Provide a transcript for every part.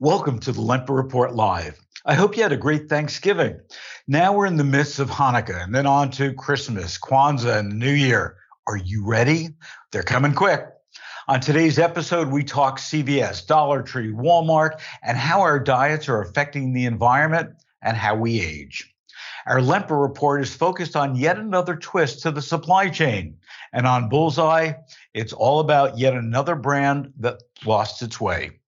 Welcome to the Lempert Report Live. I hope you had a great Thanksgiving. Now we're in the midst of Hanukkah and then on to Christmas, Kwanzaa, and the New Year. Are you ready? They're coming quick. On today's episode, we talk CVS, Dollar Tree, Walmart, and how our diets are affecting the environment and how we age. Our Lempert report is focused on yet another twist to the supply chain. And on Bullseye, it's all about yet another brand that lost its way.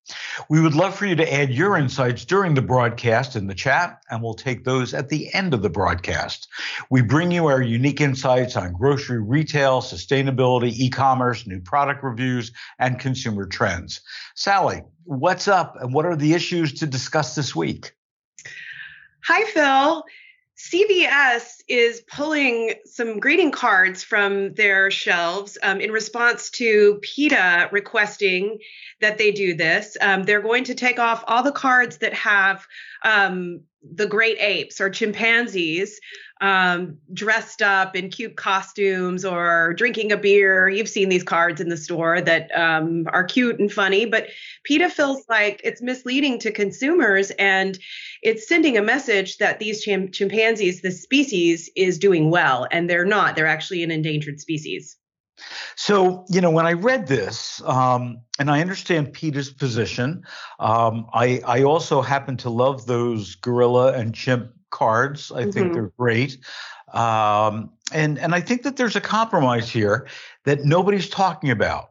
We would love for you to add your insights during the broadcast in the chat, and we'll take those at the end of the broadcast. We bring you our unique insights on grocery retail, sustainability, e commerce, new product reviews, and consumer trends. Sally, what's up, and what are the issues to discuss this week? Hi, Phil. CVS is pulling some greeting cards from their shelves um, in response to PETA requesting that they do this. Um, they're going to take off all the cards that have um, the great apes or chimpanzees um, dressed up in cute costumes or drinking a beer. You've seen these cards in the store that um, are cute and funny, but PETA feels like it's misleading to consumers and it's sending a message that these chim- chimpanzees, the species, is doing well, and they're not. They're actually an endangered species. So, you know, when I read this, um, and I understand PETA's position, um, I, I also happen to love those gorilla and chimp cards. I mm-hmm. think they're great. Um, and, and I think that there's a compromise here that nobody's talking about.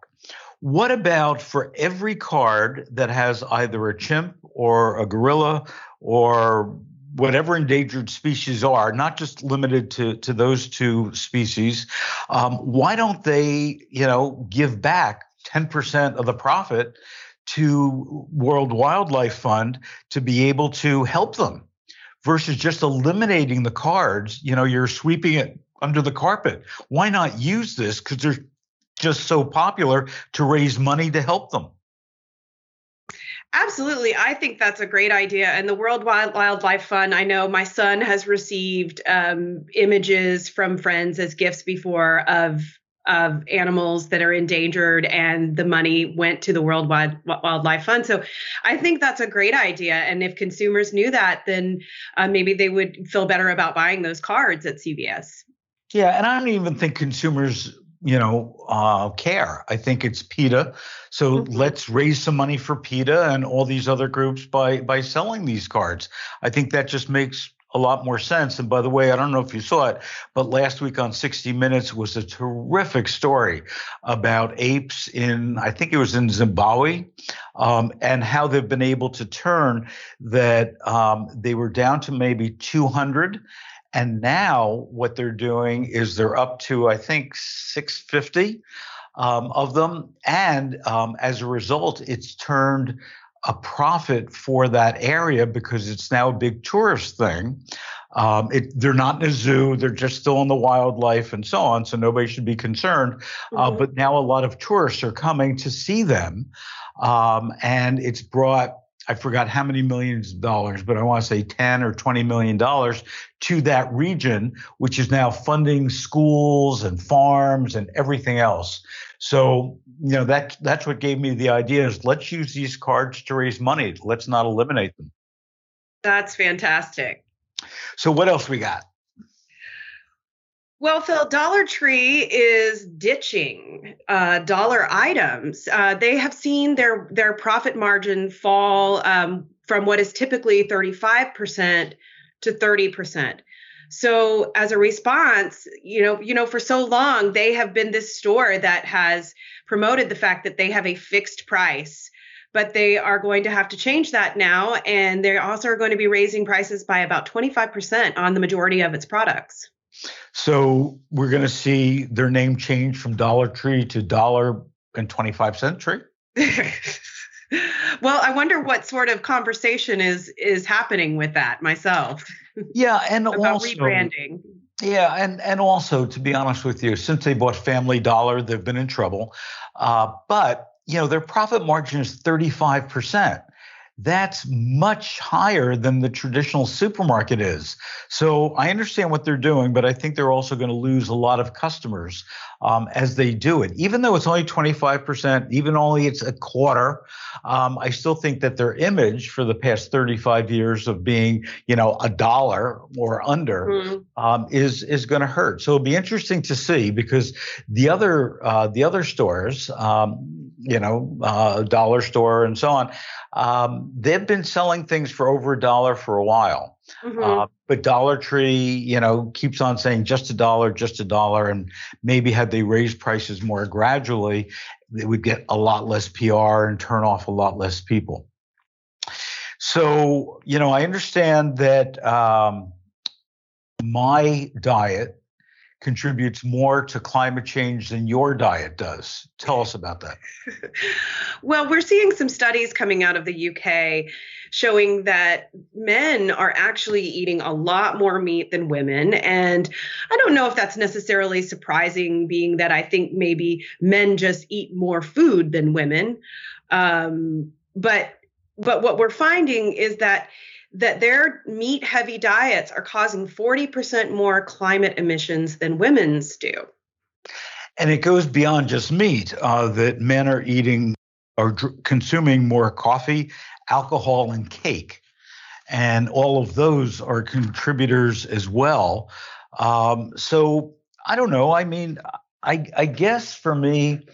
What about for every card that has either a chimp or a gorilla or whatever endangered species are, not just limited to, to those two species, um, why don't they, you know, give back 10% of the profit to World Wildlife Fund to be able to help them versus just eliminating the cards, you know, you're sweeping it under the carpet. Why not use this because they're just so popular to raise money to help them? Absolutely. I think that's a great idea. And the World Wildlife Fund, I know my son has received um, images from friends as gifts before of of animals that are endangered and the money went to the World Wildlife Fund. So I think that's a great idea. And if consumers knew that, then uh, maybe they would feel better about buying those cards at CVS. Yeah, and I don't even think consumers you know, uh, care. I think it's PETA. So mm-hmm. let's raise some money for PETA and all these other groups by by selling these cards. I think that just makes a lot more sense. And by the way, I don't know if you saw it, but last week on 60 Minutes was a terrific story about apes in, I think it was in Zimbabwe, um, and how they've been able to turn that um, they were down to maybe 200 and now what they're doing is they're up to, I think, 650 um, of them. And um, as a result, it's turned a profit for that area because it's now a big tourist thing. Um, it, they're not in a zoo; they're just still in the wildlife and so on. So nobody should be concerned. Uh, mm-hmm. Uh, but now a lot of tourists are coming to see them, um, and it's brought I forgot how many millions of dollars, but I want to say 10 or 20 million dollars to that region, which is now funding schools and farms and everything else. So, you know, that that's what gave me the idea is let's use these cards to raise money. Let's not eliminate them. That's fantastic. So what else we got? Well, Phil, Dollar Tree is ditching uh, dollar items. Uh, they have seen their their profit margin fall um, from what is typically 35% to 30%. So as a response, you know, you know, for so long they have been this store that has promoted the fact that they have a fixed price, but they are going to have to change that now, and they also are going to be raising prices by about 25% on the majority of its products. So we're going to see their name change from Dollar Tree to Dollar and 25 Cent Tree? well, I wonder what sort of conversation is is happening with that myself. Yeah, and about also rebranding. Yeah, and and also to be honest with you, since they bought Family Dollar, they've been in trouble. Uh, but you know their profit margin is 35 percent that's much higher than the traditional supermarket is. So I understand what they're doing, but I think they're also going to lose a lot of customers um, as they do it. Even though it's only 25%, even only it's a quarter, um, I still think that their image for the past 35 years of being, you know, a dollar or under mm-hmm. um, is is going to hurt. So it'll be interesting to see because the other uh, the other stores, um, you know, uh, dollar store and so on, um, they've been selling things for over a dollar for a while. Mm-hmm. Uh, but Dollar Tree, you know, keeps on saying just a dollar, just a dollar. And maybe had they raised prices more gradually, they would get a lot less PR and turn off a lot less people. So, you know, I understand that um, my diet contributes more to climate change than your diet does. Tell us about that. well, we're seeing some studies coming out of the UK showing that men are actually eating a lot more meat than women. And I don't know if that's necessarily surprising, being that I think maybe men just eat more food than women. Um, but but what we're finding is that that their meat heavy diets are causing 40% more climate emissions than women's do. And it goes beyond just meat, uh, that men are eating or dr- consuming more coffee, alcohol, and cake. And all of those are contributors as well. Um, so I don't know. I mean, I, I guess for me,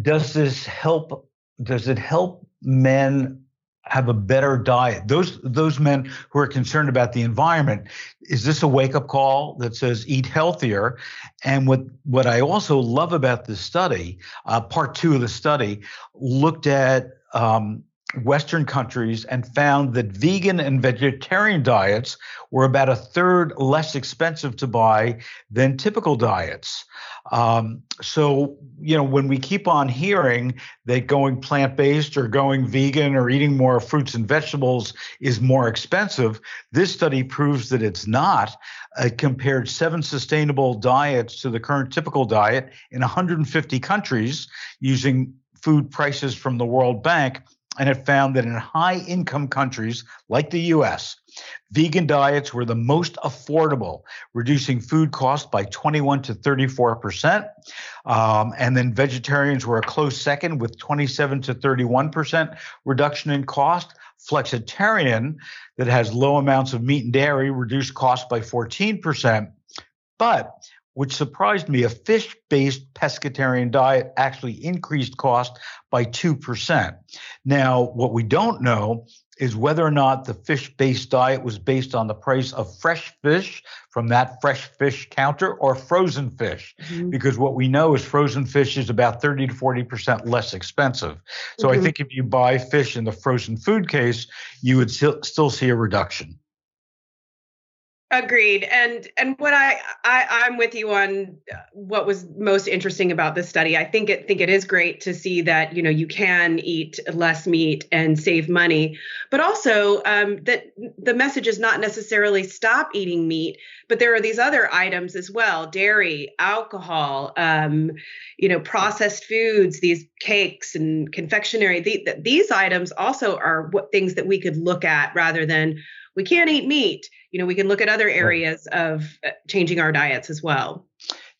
does this help? Does it help men have a better diet. Those those men who are concerned about the environment, is this a wake up call that says eat healthier? And what what I also love about this study, uh, part two of the study, looked at um, Western countries and found that vegan and vegetarian diets were about a third less expensive to buy than typical diets. Um, so, you know, when we keep on hearing that going plant based or going vegan or eating more fruits and vegetables is more expensive, this study proves that it's not. It compared seven sustainable diets to the current typical diet in 150 countries using food prices from the World Bank and it found that in high income countries like the US, vegan diets were the most affordable, reducing food costs by 21 to 34 percent. Um, and then vegetarians were a close second with 27 to 31 percent reduction in cost. Flexitarian, that has low amounts of meat and dairy, reduced costs by 14 percent. But which surprised me, a fish based pescatarian diet actually increased cost by 2%. Now, what we don't know is whether or not the fish based diet was based on the price of fresh fish from that fresh fish counter or frozen fish. Mm-hmm. Because what we know is frozen fish is about 30 to 40% less expensive. So mm-hmm. I think if you buy fish in the frozen food case, you would still, still see a reduction. Agreed. And and what I, I I'm with you on what was most interesting about this study. I think it think it is great to see that you know you can eat less meat and save money, but also um, that the message is not necessarily stop eating meat, but there are these other items as well: dairy, alcohol, um, you know, processed foods, these cakes and confectionery. The, these items also are what things that we could look at rather than we can't eat meat you know we can look at other areas of uh, changing our diets as well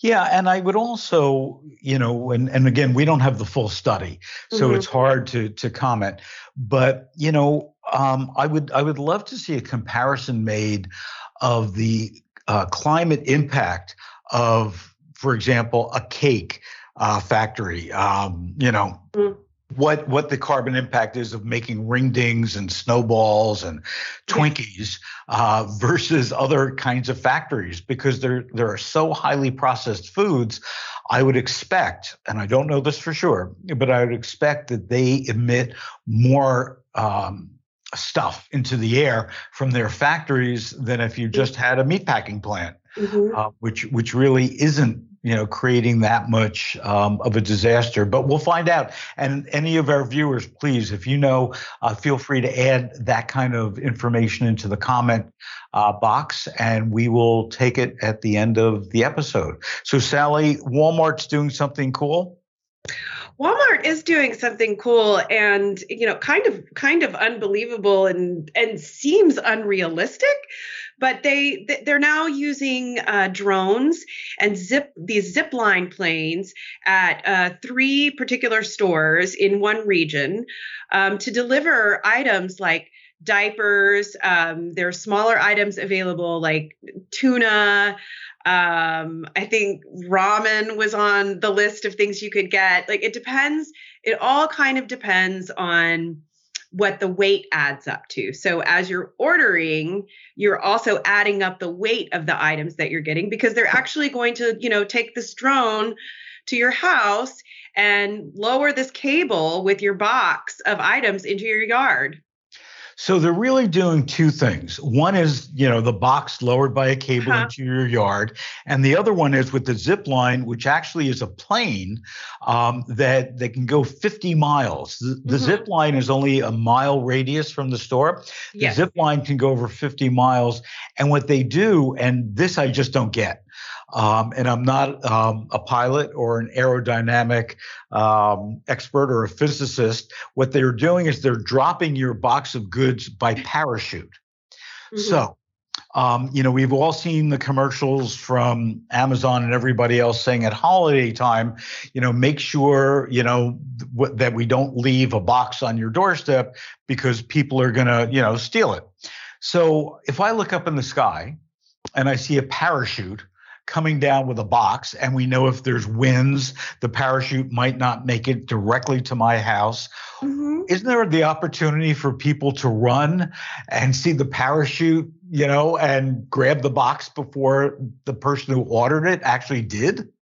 yeah, and I would also, you know, and, and again, we don't have the full study, so mm-hmm. it's hard to to comment. But you know, um, I would I would love to see a comparison made of the uh, climate impact of, for example, a cake uh, factory. Um, you know, mm-hmm what what the carbon impact is of making ring dings and snowballs and Twinkies uh, versus other kinds of factories because there there are so highly processed foods. I would expect, and I don't know this for sure, but I would expect that they emit more um, stuff into the air from their factories than if you just had a meatpacking plant, mm-hmm. uh, which which really isn't you know, creating that much um, of a disaster. But we'll find out. And any of our viewers, please, if you know, uh, feel free to add that kind of information into the comment uh, box, and we will take it at the end of the episode. So, Sally, Walmart's doing something cool. Walmart is doing something cool and you know kind of kind of unbelievable and and seems unrealistic but they they're now using uh, drones and zip these zip line planes at uh, three particular stores in one region um, to deliver items like diapers. Um, there are smaller items available like tuna. Um, I think ramen was on the list of things you could get. Like it depends. It all kind of depends on what the weight adds up to. So as you're ordering, you're also adding up the weight of the items that you're getting because they're actually going to, you know, take this drone to your house and lower this cable with your box of items into your yard. So they're really doing two things. One is, you know, the box lowered by a cable huh. into your yard, and the other one is with the zip line, which actually is a plane um, that that can go 50 miles. The, the mm-hmm. zip line is only a mile radius from the store. The yes. zip line can go over 50 miles, and what they do, and this I just don't get. Um, and I'm not um, a pilot or an aerodynamic um, expert or a physicist. What they're doing is they're dropping your box of goods by parachute. Mm-hmm. So, um, you know, we've all seen the commercials from Amazon and everybody else saying at holiday time, you know, make sure, you know, th- that we don't leave a box on your doorstep because people are going to, you know, steal it. So if I look up in the sky and I see a parachute, coming down with a box, and we know if there's winds, the parachute might not make it directly to my house. Mm-hmm. Isn't there the opportunity for people to run and see the parachute, you know, and grab the box before the person who ordered it actually did?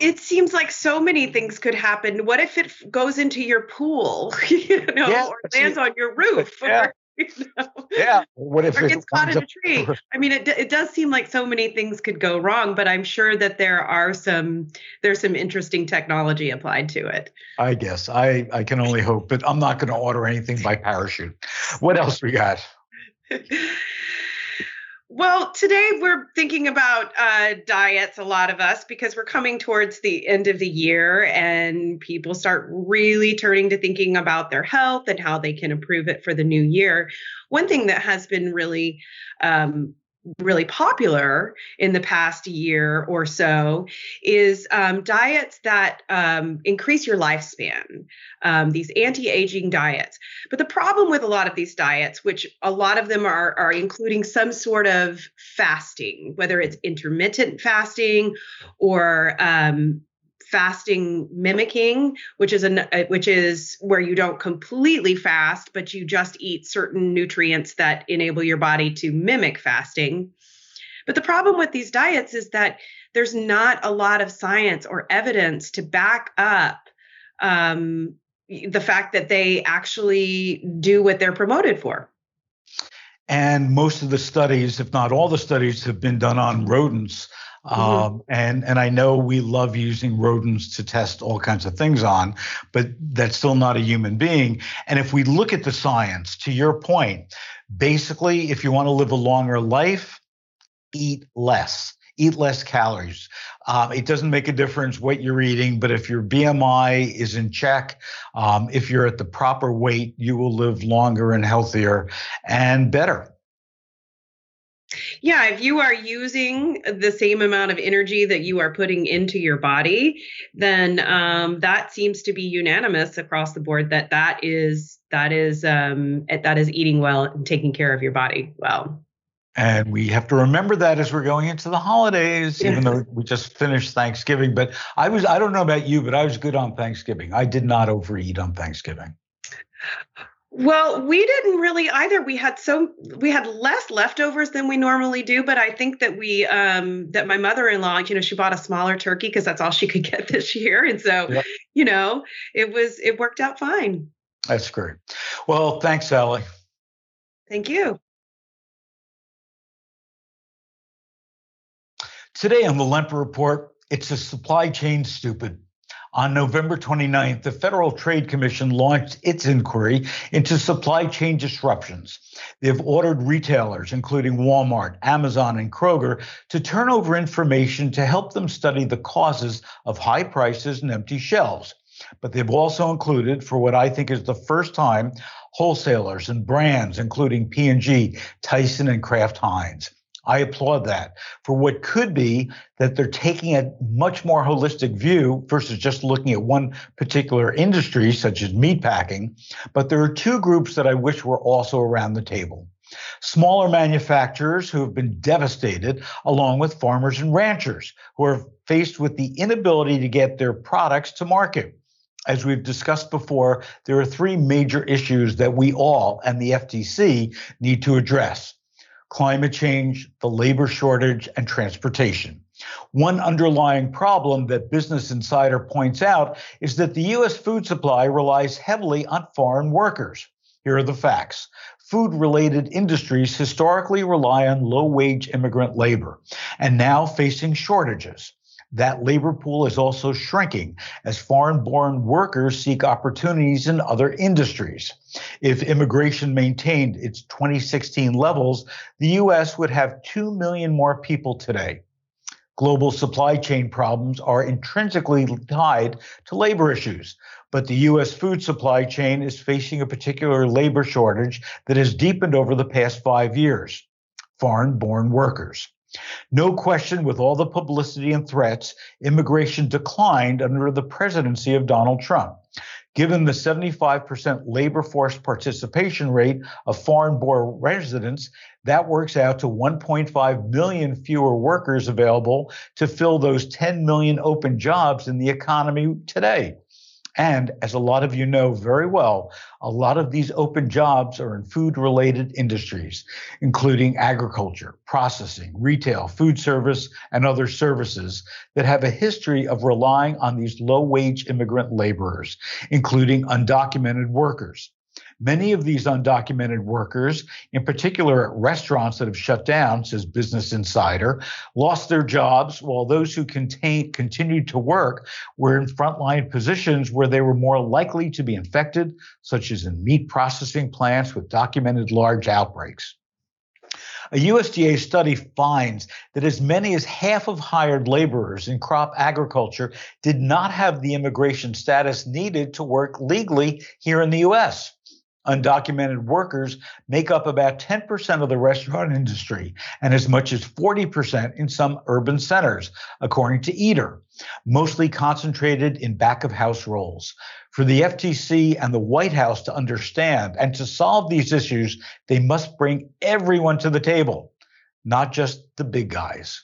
It seems like so many things could happen. What if it goes into your pool, you know, yeah, or lands on your roof? Yeah. Or, you know? Yeah. What if or it gets caught in a tree? I mean, it it does seem like so many things could go wrong, but I'm sure that there are some there's some interesting technology applied to it. I guess I I can only hope, but I'm not going to order anything by parachute. What else we got? Well, today we're thinking about uh, diets, a lot of us, because we're coming towards the end of the year and people start really turning to thinking about their health and how they can improve it for the new year. One thing that has been really um, really popular in the past year or so is um, diets that um, increase your lifespan, um, these anti aging diets. But the problem with a lot of these diets, which a lot of them are, are including some sort of fasting, whether it's intermittent fasting or um, fasting mimicking which is a uh, which is where you don't completely fast but you just eat certain nutrients that enable your body to mimic fasting. But the problem with these diets is that there's not a lot of science or evidence to back up um, the fact that they actually do what they're promoted for. And most of the studies if not all the studies have been done on rodents Mm-hmm. Um, and and I know we love using rodents to test all kinds of things on, but that's still not a human being. And if we look at the science, to your point, basically, if you want to live a longer life, eat less. Eat less calories. Um, it doesn't make a difference what you're eating, but if your BMI is in check, um, if you're at the proper weight, you will live longer and healthier and better. Yeah, if you are using the same amount of energy that you are putting into your body, then um, that seems to be unanimous across the board that that is that is um, that is eating well and taking care of your body well. And we have to remember that as we're going into the holidays, even though we just finished Thanksgiving. But I was, I don't know about you, but I was good on Thanksgiving. I did not overeat on Thanksgiving. Well, we didn't really either. We had so we had less leftovers than we normally do, but I think that we um that my mother-in-law, you know, she bought a smaller turkey because that's all she could get this year. And so, you know, it was it worked out fine. That's great. Well, thanks, Sally. Thank you. Today on the Lempert Report, it's a supply chain stupid. On November 29th, the Federal Trade Commission launched its inquiry into supply chain disruptions. They've ordered retailers, including Walmart, Amazon, and Kroger, to turn over information to help them study the causes of high prices and empty shelves. But they've also included, for what I think is the first time, wholesalers and brands, including P&G, Tyson, and Kraft Heinz. I applaud that for what could be that they're taking a much more holistic view versus just looking at one particular industry, such as meatpacking. But there are two groups that I wish were also around the table. Smaller manufacturers who have been devastated, along with farmers and ranchers who are faced with the inability to get their products to market. As we've discussed before, there are three major issues that we all and the FTC need to address climate change, the labor shortage, and transportation. One underlying problem that Business Insider points out is that the U.S. food supply relies heavily on foreign workers. Here are the facts. Food related industries historically rely on low wage immigrant labor and now facing shortages. That labor pool is also shrinking as foreign born workers seek opportunities in other industries. If immigration maintained its 2016 levels, the U.S. would have 2 million more people today. Global supply chain problems are intrinsically tied to labor issues, but the U.S. food supply chain is facing a particular labor shortage that has deepened over the past five years foreign born workers. No question, with all the publicity and threats, immigration declined under the presidency of Donald Trump. Given the 75% labor force participation rate of foreign born residents, that works out to 1.5 million fewer workers available to fill those 10 million open jobs in the economy today. And as a lot of you know very well, a lot of these open jobs are in food related industries, including agriculture, processing, retail, food service, and other services that have a history of relying on these low wage immigrant laborers, including undocumented workers. Many of these undocumented workers, in particular at restaurants that have shut down, says Business Insider, lost their jobs, while those who contain, continued to work were in frontline positions where they were more likely to be infected, such as in meat processing plants with documented large outbreaks. A USDA study finds that as many as half of hired laborers in crop agriculture did not have the immigration status needed to work legally here in the US undocumented workers make up about 10% of the restaurant industry and as much as 40% in some urban centers, according to Eater, mostly concentrated in back of house roles. For the FTC and the White House to understand and to solve these issues, they must bring everyone to the table, not just the big guys.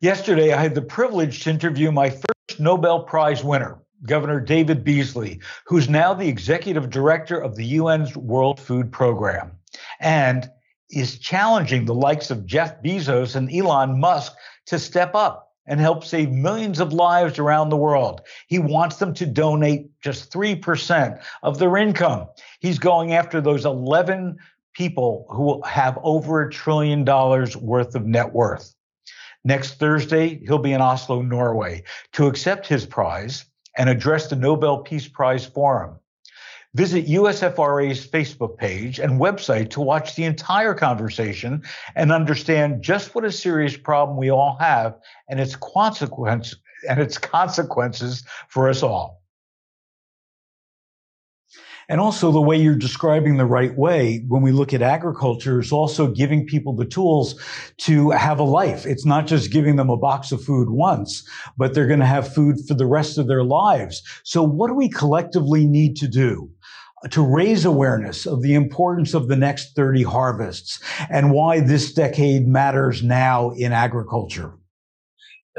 Yesterday, I had the privilege to interview my first Nobel Prize winner, Governor David Beasley, who's now the executive director of the UN's World Food Program and is challenging the likes of Jeff Bezos and Elon Musk to step up and help save millions of lives around the world. He wants them to donate just 3% of their income. He's going after those 11 people who have over a trillion dollars worth of net worth. Next Thursday, he'll be in Oslo, Norway to accept his prize and address the Nobel Peace Prize Forum. Visit USFRA's Facebook page and website to watch the entire conversation and understand just what a serious problem we all have and its consequence and its consequences for us all. And also the way you're describing the right way when we look at agriculture is also giving people the tools to have a life. It's not just giving them a box of food once, but they're going to have food for the rest of their lives. So what do we collectively need to do? to raise awareness of the importance of the next 30 harvests and why this decade matters now in agriculture.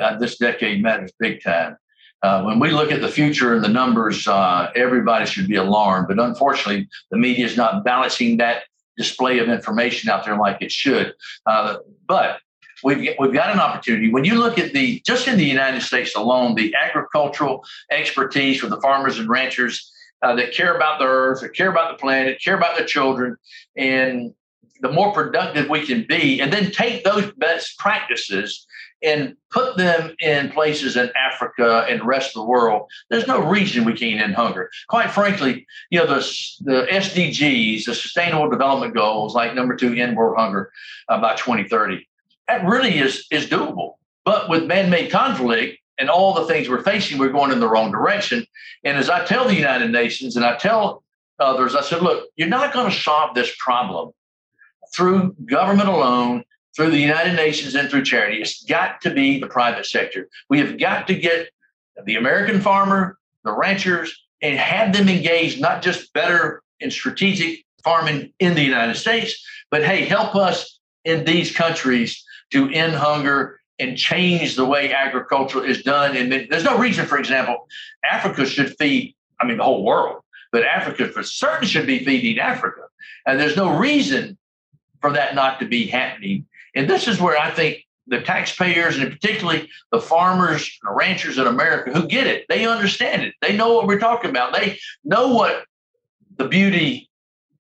Uh, this decade matters big time. Uh, when we look at the future and the numbers, uh, everybody should be alarmed. But unfortunately, the media is not balancing that display of information out there like it should. Uh, but we've we've got an opportunity. When you look at the just in the United States alone, the agricultural expertise for the farmers and ranchers uh, that care about the earth, that care about the planet, care about the children, and the more productive we can be, and then take those best practices and put them in places in Africa and the rest of the world, there's no reason we can't end hunger. Quite frankly, you know, the, the SDGs, the Sustainable Development Goals, like number two, end world hunger uh, by 2030, that really is, is doable. But with man made conflict and all the things we're facing, we're going in the wrong direction. And as I tell the United Nations and I tell others, I said, look, you're not going to solve this problem through government alone, through the United Nations, and through charity. It's got to be the private sector. We have got to get the American farmer, the ranchers, and have them engaged not just better in strategic farming in the United States, but hey, help us in these countries to end hunger and change the way agriculture is done. And there's no reason, for example, Africa should feed, I mean, the whole world, but Africa for certain should be feeding Africa. And there's no reason for that not to be happening. And this is where I think the taxpayers and particularly the farmers and ranchers in America who get it, they understand it. They know what we're talking about. They know what the beauty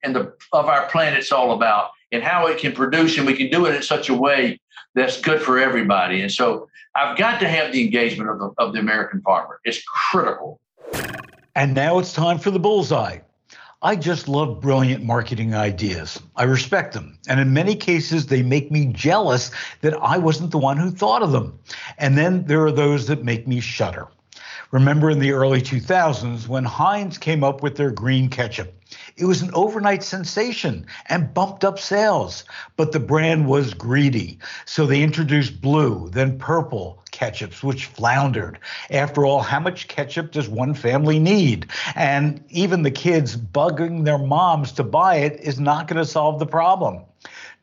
and the of our planet's all about and how it can produce and we can do it in such a way that's good for everybody. And so I've got to have the engagement of the, of the American farmer. It's critical. And now it's time for the bullseye. I just love brilliant marketing ideas. I respect them. And in many cases, they make me jealous that I wasn't the one who thought of them. And then there are those that make me shudder. Remember in the early 2000s when Heinz came up with their green ketchup. It was an overnight sensation and bumped up sales, but the brand was greedy. So they introduced blue, then purple ketchups, which floundered. After all, how much ketchup does one family need? And even the kids bugging their moms to buy it is not going to solve the problem.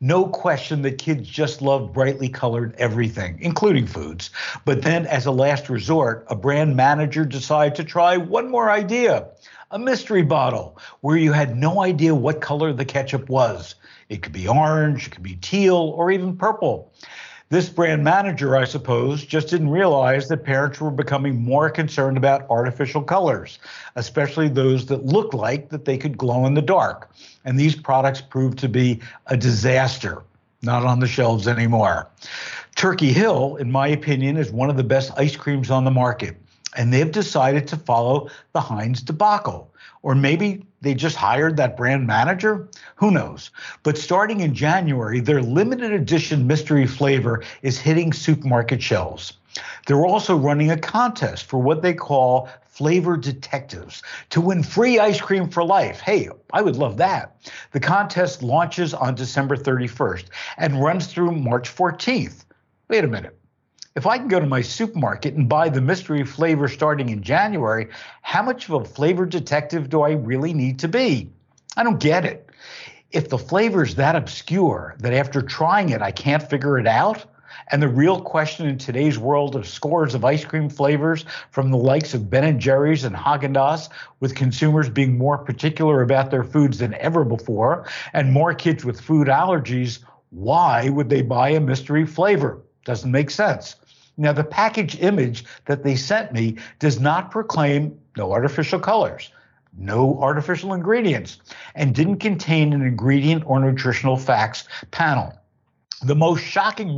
No question that kids just love brightly colored everything, including foods. But then, as a last resort, a brand manager decided to try one more idea a mystery bottle where you had no idea what color the ketchup was. It could be orange, it could be teal, or even purple. This brand manager, I suppose, just didn't realize that parents were becoming more concerned about artificial colors, especially those that looked like that they could glow in the dark. And these products proved to be a disaster, not on the shelves anymore. Turkey Hill, in my opinion, is one of the best ice creams on the market and they've decided to follow the Heinz debacle. Or maybe they just hired that brand manager? Who knows? But starting in January, their limited edition mystery flavor is hitting supermarket shelves. They're also running a contest for what they call flavor detectives to win free ice cream for life. Hey, I would love that. The contest launches on December 31st and runs through March 14th. Wait a minute. If I can go to my supermarket and buy the mystery flavor starting in January, how much of a flavor detective do I really need to be? I don't get it. If the flavor is that obscure that after trying it, I can't figure it out, and the real question in today's world of scores of ice cream flavors from the likes of Ben and Jerry's and Haagen-Dazs, with consumers being more particular about their foods than ever before, and more kids with food allergies, why would they buy a mystery flavor? Doesn't make sense. Now, the package image that they sent me does not proclaim no artificial colors, no artificial ingredients, and didn't contain an ingredient or nutritional facts panel. The most shocking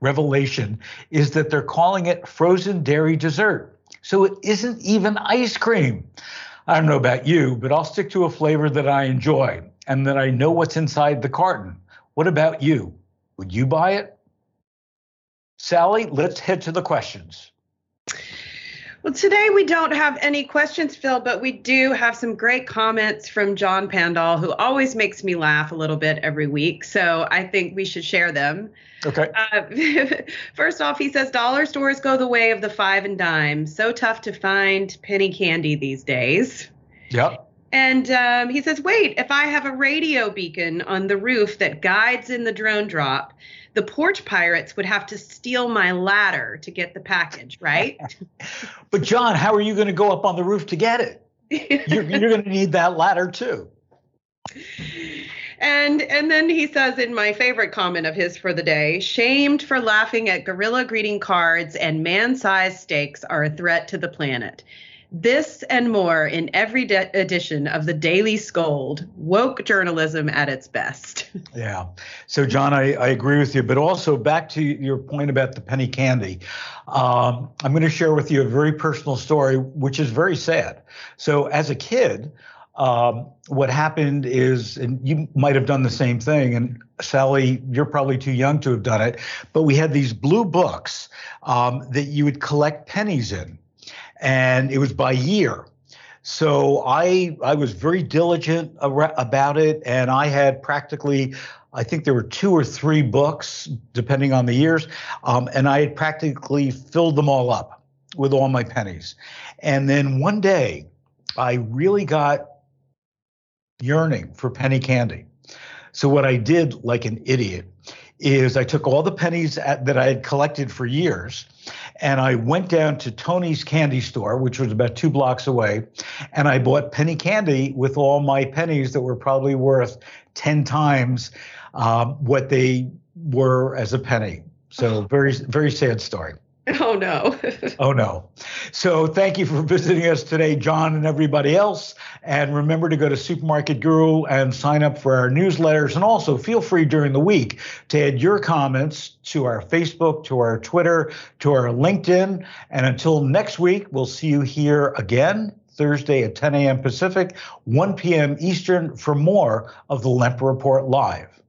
revelation is that they're calling it frozen dairy dessert. So it isn't even ice cream. I don't know about you, but I'll stick to a flavor that I enjoy and that I know what's inside the carton. What about you? Would you buy it? Sally, let's head to the questions. Well, today we don't have any questions, Phil, but we do have some great comments from John Pandal, who always makes me laugh a little bit every week. So I think we should share them. Okay. Uh, first off, he says dollar stores go the way of the five and dime. So tough to find penny candy these days. Yep. And um, he says, wait, if I have a radio beacon on the roof that guides in the drone drop, the porch pirates would have to steal my ladder to get the package, right? but John, how are you going to go up on the roof to get it? You're, you're going to need that ladder too. And and then he says in my favorite comment of his for the day, shamed for laughing at gorilla greeting cards and man-sized steaks are a threat to the planet. This and more in every de- edition of the Daily Scold, woke journalism at its best. Yeah. So, John, I, I agree with you. But also, back to your point about the penny candy, um, I'm going to share with you a very personal story, which is very sad. So, as a kid, um, what happened is, and you might have done the same thing, and Sally, you're probably too young to have done it, but we had these blue books um, that you would collect pennies in and it was by year. So I I was very diligent about it, and I had practically. I think there were two or three books, depending on the years, um, and I had practically filled them all up with all my pennies. And then one day, I really got yearning for penny candy. So what I did, like an idiot, is I took all the pennies at, that I had collected for years, and I went down to Tony's candy store, which was about two blocks away, and I bought penny candy with all my pennies that were probably worth ten times um, what they were as a penny. So very very sad story. Oh no. oh no. So thank you for visiting us today, John and everybody else. And remember to go to Supermarket Guru and sign up for our newsletters. And also feel free during the week to add your comments to our Facebook, to our Twitter, to our LinkedIn. And until next week, we'll see you here again. Thursday at 10 a.m. Pacific, 1 p.m. Eastern for more of the Lempert Report Live.